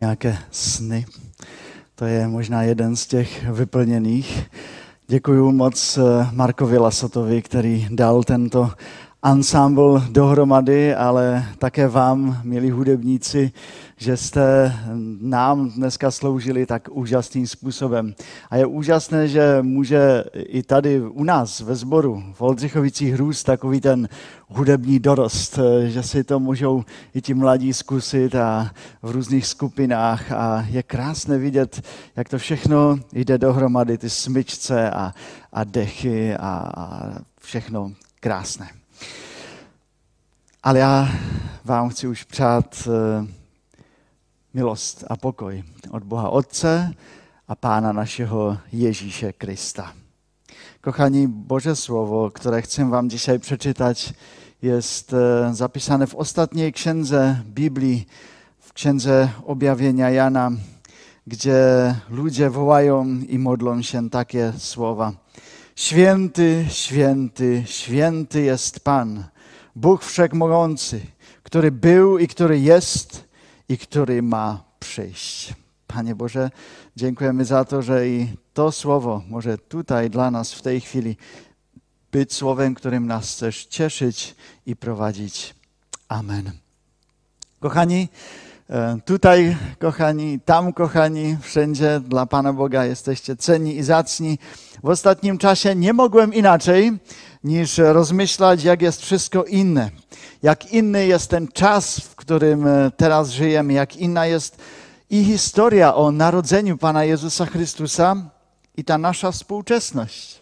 nějaké sny. To je možná jeden z těch vyplněných. Děkuji moc eh, Markovi Lasotovi, který dal tento ansámbl dohromady, ale také vám, milí hudebníci, že jste nám dneska sloužili tak úžasným způsobem. A je úžasné, že může i tady u nás ve sboru v Oldřichovicích růst takový ten hudební dorost, že si to můžou i ti mladí zkusit a v různých skupinách a je krásné vidět, jak to všechno jde dohromady, ty smyčce a, a dechy a, a všechno krásné. Ale já vám chci už přát milost a pokoj od Boha Otce a Pána našeho Ježíše Krista. Kochani, Bože slovo, které chcem vám dzisiaj przeczytać, jest eh, zapisane w ostatniej księdze Biblii, w księdze objawienia Jana, gdzie ludzie wołają i modlą się takie słowa. Święty, święty, święty jest Pan, Bóg Wszechmogący, który był i który jest i który ma przyjść. Panie Boże, dziękujemy za to, że i to słowo może tutaj dla nas w tej chwili być słowem, którym nas chcesz cieszyć i prowadzić. Amen. Kochani, e, tutaj kochani, tam kochani, wszędzie dla Pana Boga jesteście cenni i zacni. W ostatnim czasie nie mogłem inaczej niż rozmyślać, jak jest wszystko inne. Jak inny jest ten czas, w którym e, teraz żyjemy, jak inna jest i historia o narodzeniu Pana Jezusa Chrystusa i ta nasza współczesność.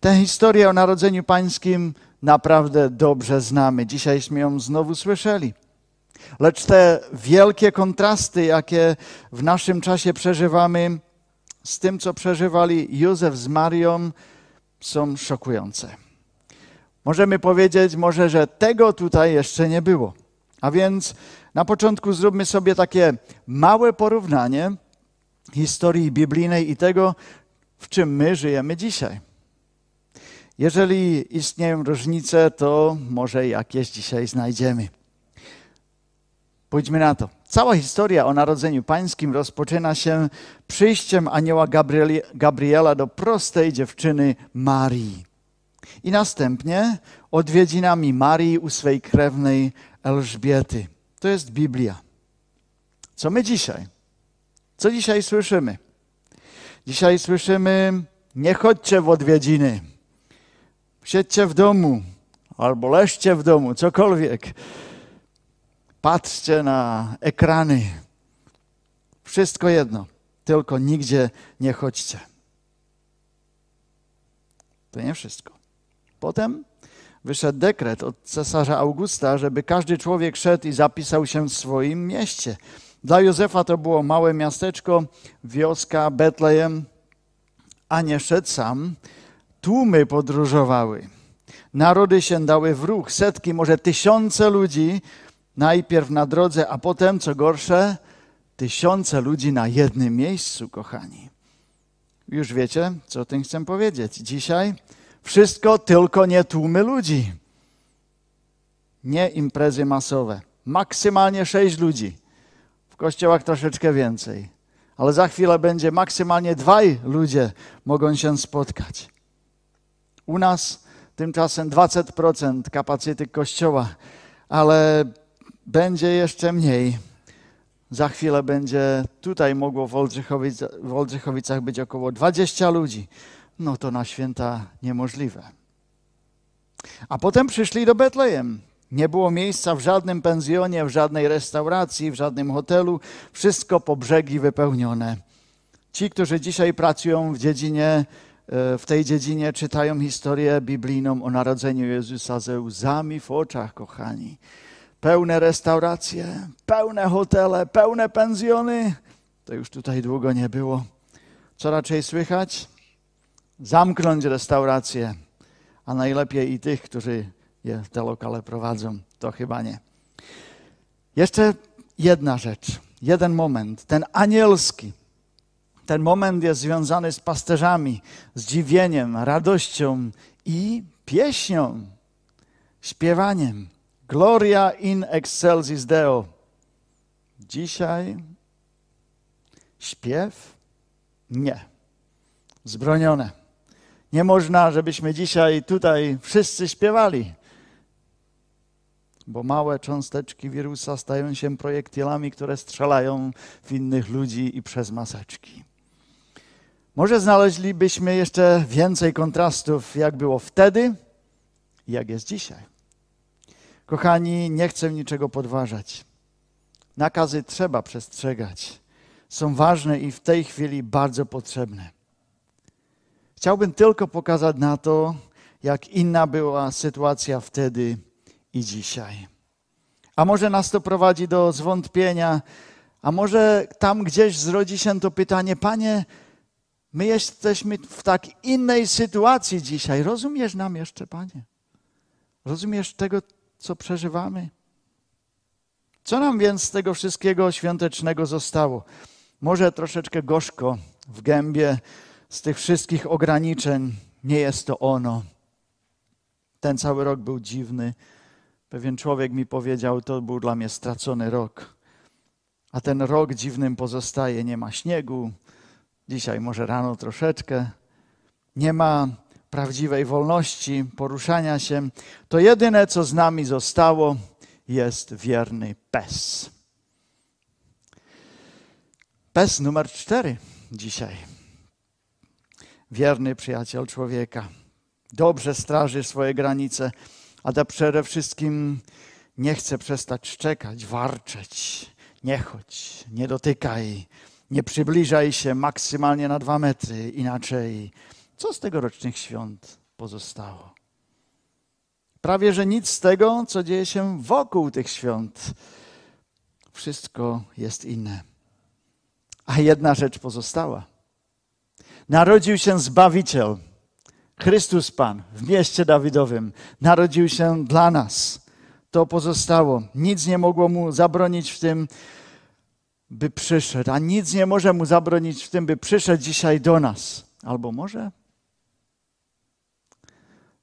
Tę historię o narodzeniu Pańskim naprawdę dobrze znamy. Dzisiajśmy ją znowu słyszeli. Lecz te wielkie kontrasty, jakie w naszym czasie przeżywamy, z tym, co przeżywali Józef z Marią, są szokujące. Możemy powiedzieć może, że tego tutaj jeszcze nie było. A więc na początku zróbmy sobie takie małe porównanie historii biblijnej i tego, w czym my żyjemy dzisiaj. Jeżeli istnieją różnice, to może jakieś dzisiaj znajdziemy. Pójdźmy na to. Cała historia o Narodzeniu Pańskim rozpoczyna się przyjściem anioła Gabriela do prostej dziewczyny Marii. I następnie odwiedzinami Marii u swej krewnej Elżbiety. To jest Biblia. Co my dzisiaj? Co dzisiaj słyszymy? Dzisiaj słyszymy: nie chodźcie w odwiedziny, siedźcie w domu albo leżcie w domu, cokolwiek patrzcie na ekrany. Wszystko jedno, tylko nigdzie nie chodźcie. To nie wszystko. Potem wyszedł dekret od cesarza Augusta, żeby każdy człowiek szedł i zapisał się w swoim mieście. Dla Józefa to było małe miasteczko, wioska Betlejem, a nie szedł sam. Tłumy podróżowały. Narody się dały w ruch, setki, może tysiące ludzi Najpierw na drodze, a potem, co gorsze, tysiące ludzi na jednym miejscu, kochani. Już wiecie, co o tym chcę powiedzieć. Dzisiaj wszystko tylko nie tłumy ludzi. Nie imprezy masowe. Maksymalnie sześć ludzi. W kościołach troszeczkę więcej. Ale za chwilę będzie maksymalnie dwaj ludzie mogą się spotkać. U nas tymczasem 20% kapacyty kościoła, ale będzie jeszcze mniej. Za chwilę będzie tutaj mogło w, Oldrzychowic, w Oldrzychowicach być około 20 ludzi. No to na święta niemożliwe. A potem przyszli do Betlejem. Nie było miejsca w żadnym pensjonie, w żadnej restauracji, w żadnym hotelu. Wszystko po brzegi wypełnione. Ci, którzy dzisiaj pracują w dziedzinie, e, w tej dziedzinie, czytają historię biblijną o narodzeniu Jezusa ze łzami w oczach, kochani pełne restauracje, pełne hotele, pełne pensjony. To już tutaj długo nie było. Co raczej słychać? Zamknąć restauracje, a najlepiej i tych, którzy je, te lokale prowadzą. To chyba nie. Jeszcze jedna rzecz, jeden moment, ten anielski. Ten moment jest związany z pasterzami, zdziwieniem, radością i pieśnią, śpiewaniem. Gloria in excelsis Deo. Dzisiaj Śpiew? Nie. Zbronione. Nie można, żebyśmy dzisiaj tutaj wszyscy śpiewali, bo małe cząsteczki wirusa stają się projektilami, które strzelają w innych ludzi i przez maseczki. Może znaleźlibyśmy jeszcze więcej kontrastów, jak było wtedy i jak jest dzisiaj. Kochani, nie chcę niczego podważać. Nakazy trzeba przestrzegać. Są ważne i w tej chwili bardzo potrzebne. Chciałbym tylko pokazać na to, jak inna była sytuacja wtedy i dzisiaj. A może nas to prowadzi do zwątpienia, a może tam gdzieś zrodzi się to pytanie, Panie, my jesteśmy w tak innej sytuacji dzisiaj. Rozumiesz nam jeszcze, Panie? Rozumiesz tego, co przeżywamy? Co nam więc z tego wszystkiego świątecznego zostało? Może troszeczkę gorzko w gębie z tych wszystkich ograniczeń. Nie jest to ono. Ten cały rok był dziwny. Pewien człowiek mi powiedział, to był dla mnie stracony rok. A ten rok dziwnym pozostaje. Nie ma śniegu, dzisiaj może rano troszeczkę. Nie ma prawdziwej wolności poruszania się. To jedyne, co z nami zostało, jest wierny pes. Pes numer cztery dzisiaj. Wierny przyjaciel człowieka. Dobrze straży swoje granice, ale przede wszystkim nie chce przestać szczekać, warczeć. Nie chodź, nie dotykaj, nie przybliżaj się maksymalnie na dwa metry, inaczej. Co z tegorocznych świąt pozostało? Prawie że nic z tego, co dzieje się wokół tych świąt. Wszystko jest inne. A jedna rzecz pozostała. Narodził się Zbawiciel, Chrystus Pan w mieście Dawidowym. Narodził się dla nas. To pozostało. Nic nie mogło mu zabronić w tym, by przyszedł, a nic nie może mu zabronić w tym, by przyszedł dzisiaj do nas. Albo może?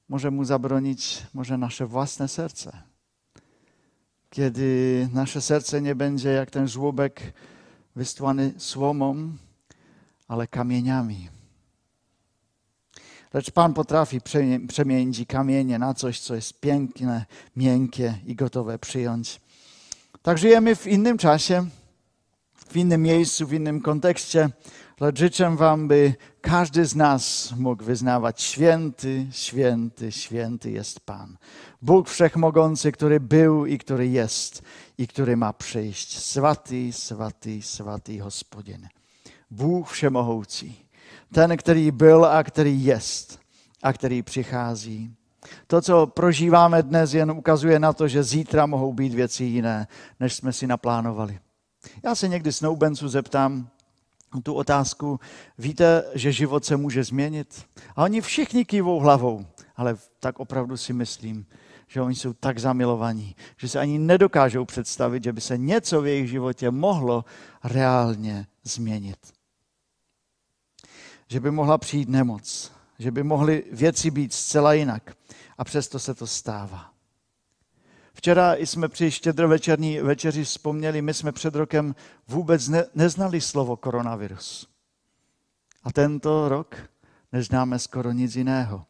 Może mu zabronić może nasze własne serce. Kiedy nasze serce nie będzie jak ten żłobek wysłany słomą, ale kamieniami. Lecz Pan potrafi przemienić kamienie na coś, co jest piękne, miękkie i gotowe przyjąć. Tak żyjemy w innym czasie, w innym miejscu, w innym kontekście, lecz życzę Wam, by każdy z nas mógł wyznawać: Święty, święty, święty jest Pan. Bóg Wszechmogący, który był i który jest i który ma przyjść. Swaty, swaty, swaty Hospodin. Bůh Všemohoucí. Ten, který byl a který jest a který přichází. To, co prožíváme dnes, jen ukazuje na to, že zítra mohou být věci jiné, než jsme si naplánovali. Já se někdy snoubenců zeptám tu otázku, víte, že život se může změnit? A oni všichni kývou hlavou, ale tak opravdu si myslím, že oni jsou tak zamilovaní, že se ani nedokážou představit, že by se něco v jejich životě mohlo reálně změnit. Že by mohla přijít nemoc, že by mohly věci být zcela jinak. A přesto se to stává. Včera jsme při štědrovečerní večeři vzpomněli, my jsme před rokem vůbec ne, neznali slovo koronavirus. A tento rok neznáme skoro nic jiného.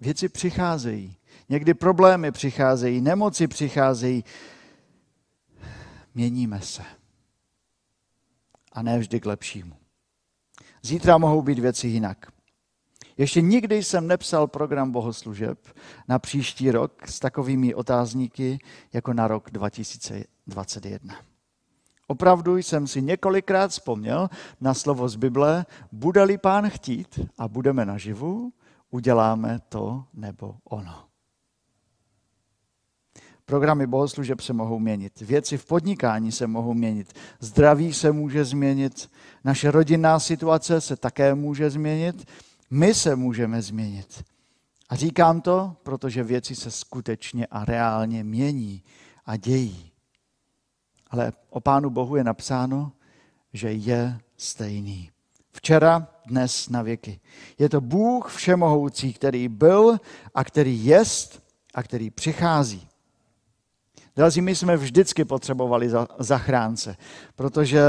Věci přicházejí, někdy problémy přicházejí, nemoci přicházejí. Měníme se. A ne vždy k lepšímu. Zítra mohou být věci jinak. Ještě nikdy jsem nepsal program bohoslužeb na příští rok s takovými otázníky jako na rok 2021. Opravdu jsem si několikrát vzpomněl na slovo z Bible, bude-li pán chtít a budeme naživu, uděláme to nebo ono. Programy bohoslužeb se mohou měnit, věci v podnikání se mohou měnit, zdraví se může změnit, naše rodinná situace se také může změnit, my se můžeme změnit. A říkám to, protože věci se skutečně a reálně mění a dějí. Ale o Pánu Bohu je napsáno, že je stejný. Včera, dnes, na věky. Je to Bůh všemohoucí, který byl a který jest a který přichází. Drazí, my jsme vždycky potřebovali zachránce, protože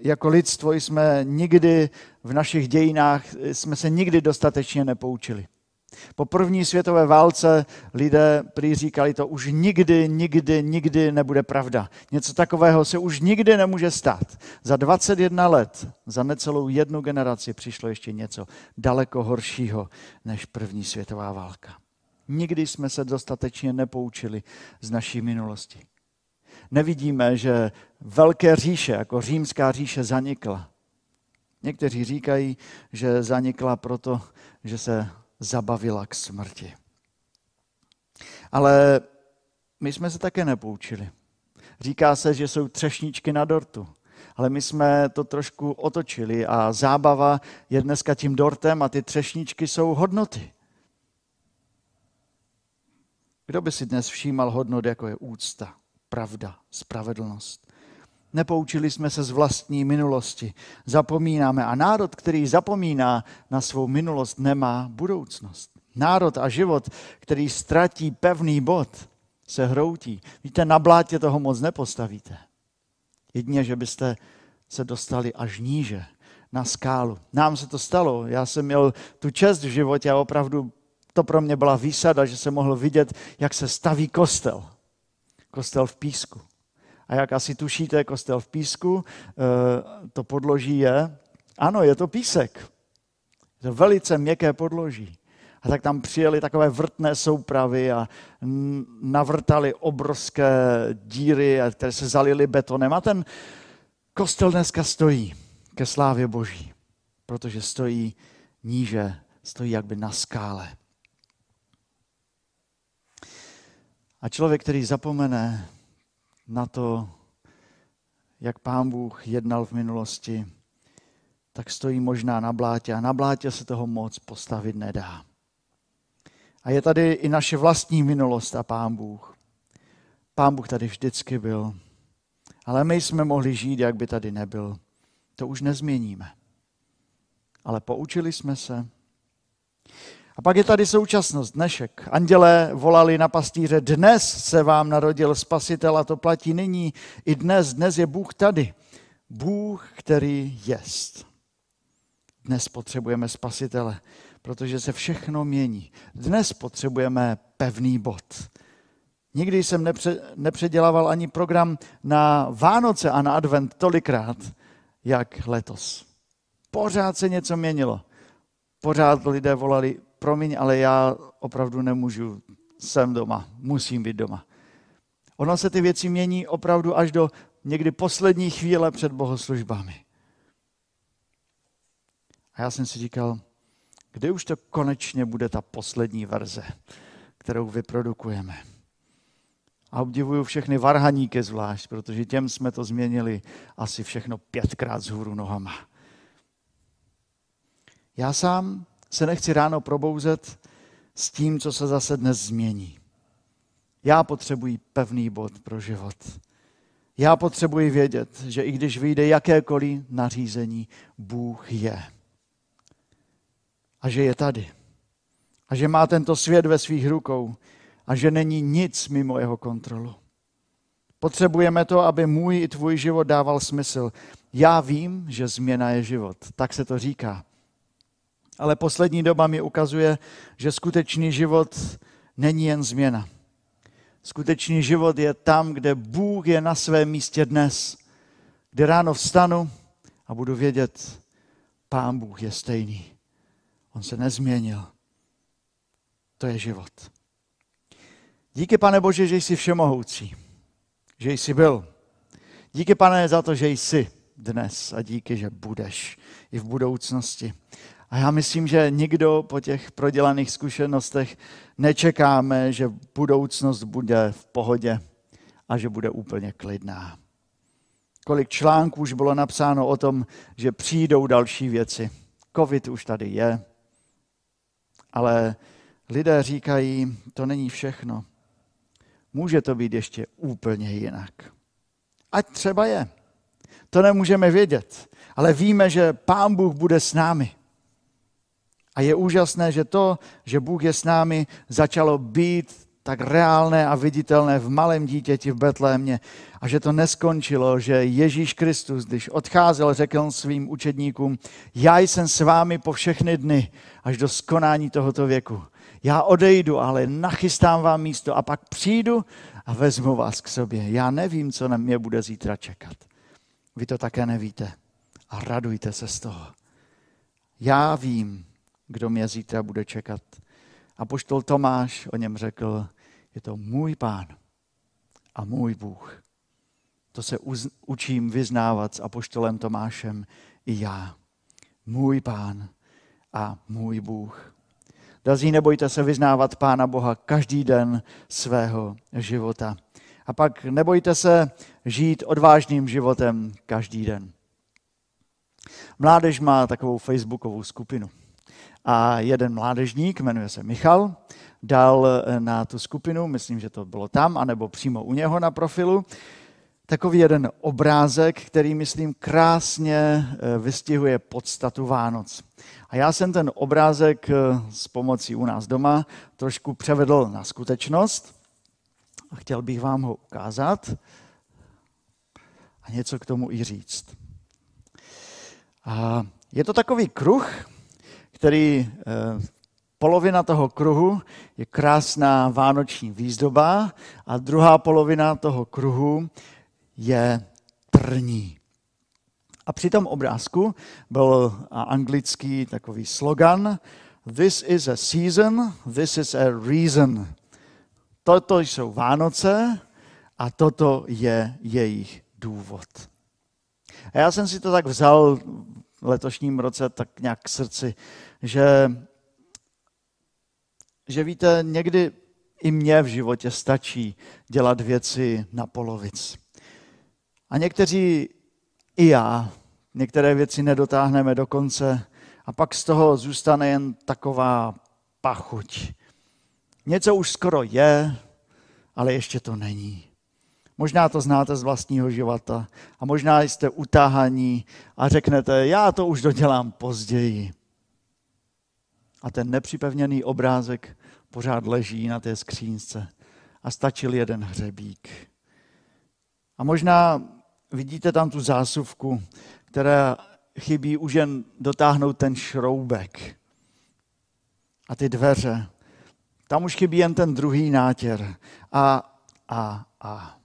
jako lidstvo jsme nikdy v našich dějinách, jsme se nikdy dostatečně nepoučili. Po první světové válce lidé prý říkali, to už nikdy, nikdy, nikdy nebude pravda. Něco takového se už nikdy nemůže stát. Za 21 let, za necelou jednu generaci přišlo ještě něco daleko horšího než první světová válka. Nikdy jsme se dostatečně nepoučili z naší minulosti. Nevidíme, že velké říše, jako římská říše, zanikla. Někteří říkají, že zanikla proto, že se zabavila k smrti. Ale my jsme se také nepoučili. Říká se, že jsou třešničky na dortu. Ale my jsme to trošku otočili a zábava je dneska tím dortem a ty třešničky jsou hodnoty. Kdo by si dnes všímal hodnot, jako je úcta, pravda, spravedlnost? Nepoučili jsme se z vlastní minulosti. Zapomínáme. A národ, který zapomíná na svou minulost, nemá budoucnost. Národ a život, který ztratí pevný bod, se hroutí. Víte, na blátě toho moc nepostavíte. Jedině, že byste se dostali až níže, na skálu. Nám se to stalo. Já jsem měl tu čest v životě a opravdu to pro mě byla výsada, že jsem mohl vidět, jak se staví kostel. Kostel v písku. A jak asi tušíte, kostel v písku, eh, to podloží je, ano, je to písek. Je to velice měkké podloží. A tak tam přijeli takové vrtné soupravy a navrtali obrovské díry, které se zalily betonem. A ten kostel dneska stojí ke slávě Boží, protože stojí níže, stojí jakby na skále. A člověk, který zapomene na to, jak pán Bůh jednal v minulosti, tak stojí možná na blátě a na blátě se toho moc postavit nedá. A je tady i naše vlastní minulost a pán Bůh. Pán Bůh tady vždycky byl, ale my jsme mohli žít, jak by tady nebyl. To už nezměníme. Ale poučili jsme se, a pak je tady současnost, dnešek. Andělé volali na pastýře, dnes se vám narodil spasitel a to platí nyní. I dnes, dnes je Bůh tady. Bůh, který jest. Dnes potřebujeme spasitele, protože se všechno mění. Dnes potřebujeme pevný bod. Nikdy jsem nepře, nepředělával ani program na Vánoce a na advent tolikrát, jak letos. Pořád se něco měnilo. Pořád lidé volali, promiň, ale já opravdu nemůžu, jsem doma, musím být doma. Ono se ty věci mění opravdu až do někdy poslední chvíle před bohoslužbami. A já jsem si říkal, kdy už to konečně bude ta poslední verze, kterou vyprodukujeme. A obdivuju všechny varhaníky zvlášť, protože těm jsme to změnili asi všechno pětkrát z hůru nohama. Já sám se nechci ráno probouzet s tím, co se zase dnes změní. Já potřebuji pevný bod pro život. Já potřebuji vědět, že i když vyjde jakékoliv nařízení, Bůh je. A že je tady. A že má tento svět ve svých rukou. A že není nic mimo jeho kontrolu. Potřebujeme to, aby můj i tvůj život dával smysl. Já vím, že změna je život. Tak se to říká. Ale poslední doba mi ukazuje, že skutečný život není jen změna. Skutečný život je tam, kde Bůh je na svém místě dnes, kde ráno vstanu a budu vědět, Pán Bůh je stejný. On se nezměnil. To je život. Díky, pane Bože, že jsi všemohoucí, že jsi byl. Díky, pane, za to, že jsi dnes a díky, že budeš i v budoucnosti. A já myslím, že nikdo po těch prodělaných zkušenostech nečekáme, že budoucnost bude v pohodě a že bude úplně klidná. Kolik článků už bylo napsáno o tom, že přijdou další věci. Covid už tady je, ale lidé říkají, to není všechno. Může to být ještě úplně jinak. Ať třeba je. To nemůžeme vědět, ale víme, že Pán Bůh bude s námi. A je úžasné, že to, že Bůh je s námi, začalo být tak reálné a viditelné v malém dítěti v Betlémě a že to neskončilo, že Ježíš Kristus, když odcházel, řekl svým učedníkům, já jsem s vámi po všechny dny až do skonání tohoto věku. Já odejdu, ale nachystám vám místo a pak přijdu a vezmu vás k sobě. Já nevím, co na mě bude zítra čekat. Vy to také nevíte. A radujte se z toho. Já vím, kdo mě zítra bude čekat. A poštol Tomáš o něm řekl, je to můj pán a můj Bůh. To se uz, učím vyznávat s apoštolem Tomášem i já. Můj pán a můj Bůh. Drazí, nebojte se vyznávat Pána Boha každý den svého života. A pak nebojte se žít odvážným životem každý den. Mládež má takovou facebookovou skupinu. A jeden mládežník, jmenuje se Michal, dal na tu skupinu, myslím, že to bylo tam, anebo přímo u něho na profilu, takový jeden obrázek, který, myslím, krásně eh, vystihuje podstatu Vánoc. A já jsem ten obrázek eh, s pomocí u nás doma trošku převedl na skutečnost a chtěl bych vám ho ukázat a něco k tomu i říct. A je to takový kruh, který eh, polovina toho kruhu je krásná vánoční výzdoba a druhá polovina toho kruhu je trní. A při tom obrázku byl anglický takový slogan This is a season, this is a reason. Toto jsou Vánoce a toto je jejich důvod. A já jsem si to tak vzal letošním roce tak nějak k srdci, že, že víte, někdy i mně v životě stačí dělat věci na polovic. A někteří, i já, některé věci nedotáhneme do konce a pak z toho zůstane jen taková pachuť. Něco už skoro je, ale ještě to není. Možná to znáte z vlastního života a možná jste utáhaní a řeknete, já to už dodělám později. A ten nepřipevněný obrázek pořád leží na té skřínce a stačil jeden hřebík. A možná vidíte tam tu zásuvku, která chybí už jen dotáhnout ten šroubek. A ty dveře. Tam už chybí jen ten druhý nátěr. A, a, a.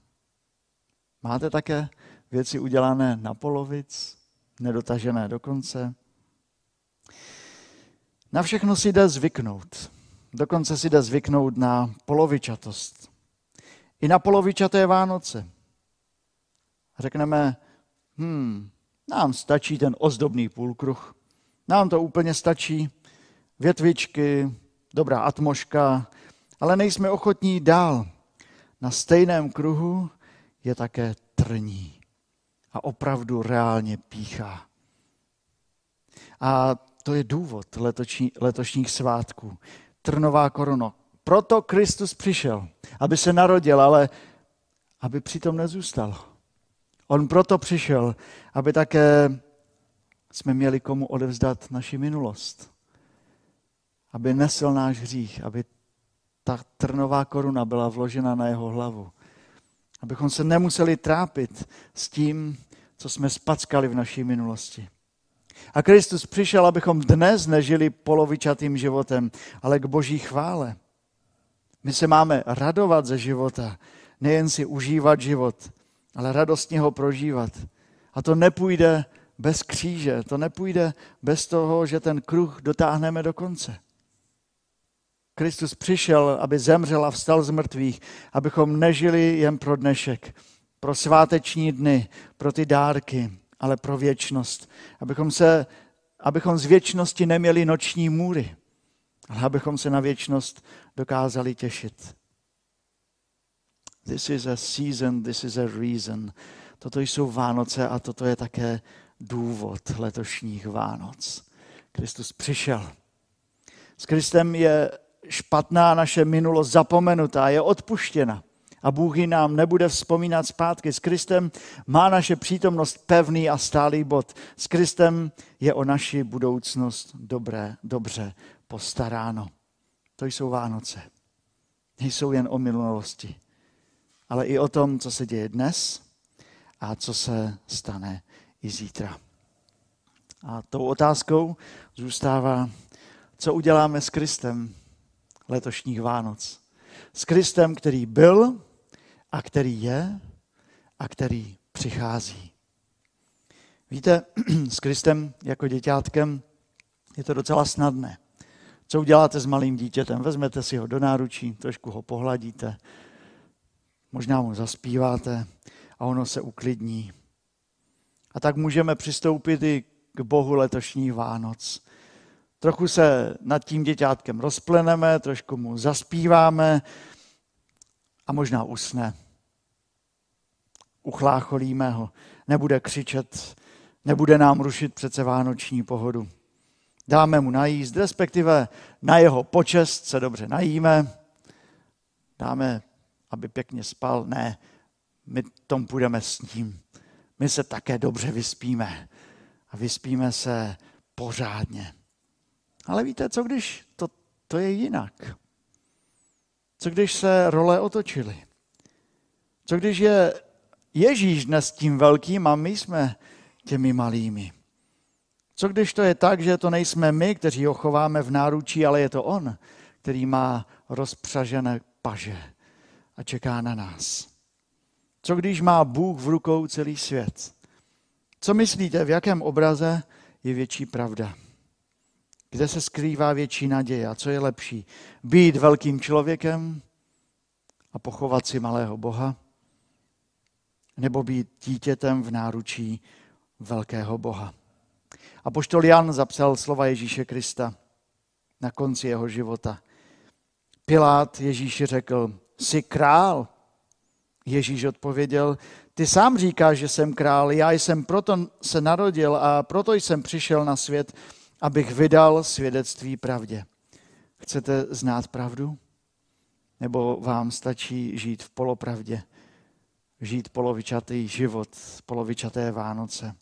Máte také věci udělané na polovic, nedotažené do konce? Na všechno si jde zvyknout. Dokonce si jde zvyknout na polovičatost. I na polovičaté Vánoce. Řekneme, hm, nám stačí ten ozdobný půlkruh. Nám to úplně stačí. Větvičky, dobrá atmoška, ale nejsme ochotní dál. Na stejném kruhu je také trní a opravdu reálně píchá. A to je důvod letoční, letošních svátků. Trnová koruna. Proto Kristus přišel, aby se narodil, ale aby přitom nezůstal. On proto přišel, aby také jsme měli komu odevzdat naši minulost. Aby nesl náš hřích, aby ta trnová koruna byla vložena na jeho hlavu. Abychom se nemuseli trápit s tím, co jsme spackali v naší minulosti. A Kristus přišel, abychom dnes nežili polovičatým životem, ale k boží chvále. My se máme radovat ze života, nejen si užívat život, ale radostně ho prožívat. A to nepůjde bez kříže, to nepůjde bez toho, že ten kruh dotáhneme do konce. Kristus přišel, aby zemřel a vstal z mrtvých, abychom nežili jen pro dnešek, pro sváteční dny, pro ty dárky, ale pro věčnost. Abychom, se, abychom z věčnosti neměli noční můry, ale abychom se na věčnost dokázali těšit. This is a season, this is a reason. Toto jsou Vánoce a toto je také důvod letošních Vánoc. Kristus přišel. S Kristem je špatná naše minulost zapomenutá, je odpuštěna. A Bůh ji nám nebude vzpomínat zpátky. S Kristem má naše přítomnost pevný a stálý bod. S Kristem je o naši budoucnost dobré, dobře postaráno. To jsou Vánoce. nejsou jen o minulosti, ale i o tom, co se děje dnes a co se stane i zítra. A tou otázkou zůstává, co uděláme s Kristem letošních Vánoc. S Kristem, který byl a který je a který přichází. Víte, s Kristem jako děťátkem je to docela snadné. Co uděláte s malým dítětem? Vezmete si ho do náručí, trošku ho pohladíte, možná mu zaspíváte a ono se uklidní. A tak můžeme přistoupit i k Bohu letošní Vánoc. Trochu se nad tím děťátkem rozpleneme, trošku mu zaspíváme a možná usne. Uchlácholíme ho, nebude křičet, nebude nám rušit přece vánoční pohodu. Dáme mu najíst, respektive na jeho počest se dobře najíme, dáme, aby pěkně spal. Ne, my tom půjdeme s ním. My se také dobře vyspíme a vyspíme se pořádně. Ale víte, co když to, to je jinak? Co když se role otočily? Co když je Ježíš dnes tím velkým a my jsme těmi malými? Co když to je tak, že to nejsme my, kteří ho chováme v náručí, ale je to on, který má rozpřažené paže a čeká na nás? Co když má Bůh v rukou celý svět? Co myslíte, v jakém obraze je větší pravda? Kde se skrývá větší naděje a co je lepší? Být velkým člověkem a pochovat si malého Boha? Nebo být dítětem v náručí velkého Boha? A poštol Jan zapsal slova Ježíše Krista na konci jeho života. Pilát Ježíši řekl, jsi král. Ježíš odpověděl, ty sám říkáš, že jsem král, já jsem proto se narodil a proto jsem přišel na svět, abych vydal svědectví pravdě. Chcete znát pravdu? Nebo vám stačí žít v polopravdě? Žít polovičatý život, polovičaté Vánoce?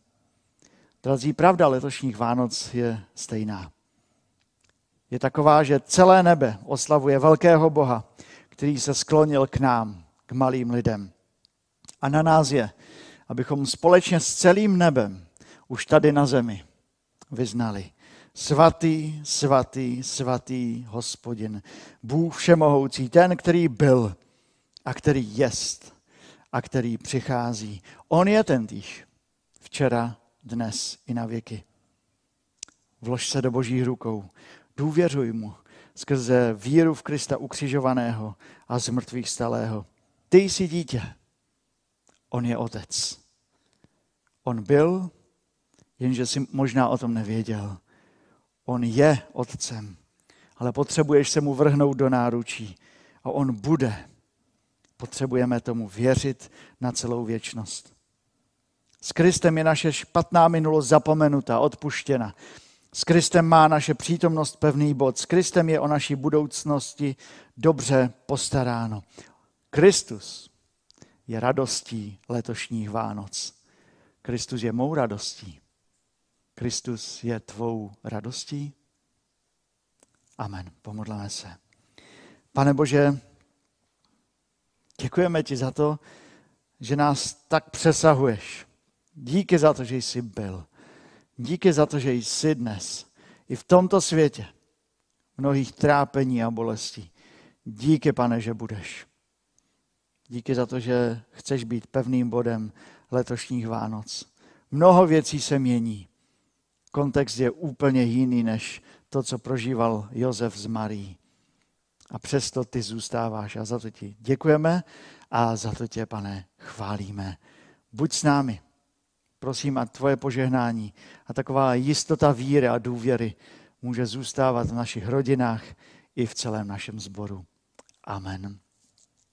Drazí, pravda letošních Vánoc je stejná. Je taková, že celé nebe oslavuje velkého Boha, který se sklonil k nám, k malým lidem. A na nás je, abychom společně s celým nebem už tady na zemi vyznali. Svatý, svatý, svatý hospodin, Bůh všemohoucí, ten, který byl a který jest a který přichází. On je ten týž. Včera, dnes i na věky. Vlož se do božích rukou. Důvěřuj mu skrze víru v Krista ukřižovaného a z mrtvých stalého. Ty jsi dítě. On je otec. On byl, jenže si možná o tom nevěděl. On je otcem, ale potřebuješ se mu vrhnout do náručí a on bude. Potřebujeme tomu věřit na celou věčnost. S Kristem je naše špatná minulost zapomenuta, odpuštěna. S Kristem má naše přítomnost pevný bod. S Kristem je o naší budoucnosti dobře postaráno. Kristus je radostí letošních Vánoc. Kristus je mou radostí. Kristus je tvou radostí? Amen. Pomodleme se. Pane Bože, děkujeme ti za to, že nás tak přesahuješ. Díky za to, že jsi byl. Díky za to, že jsi dnes. I v tomto světě mnohých trápení a bolestí. Díky, pane, že budeš. Díky za to, že chceš být pevným bodem letošních Vánoc. Mnoho věcí se mění. Kontext je úplně jiný než to, co prožíval Josef z Marí. A přesto ty zůstáváš a za to ti děkujeme a za to tě, pane, chválíme. Buď s námi. Prosím a tvoje požehnání a taková jistota víry a důvěry může zůstávat v našich rodinách i v celém našem sboru. Amen.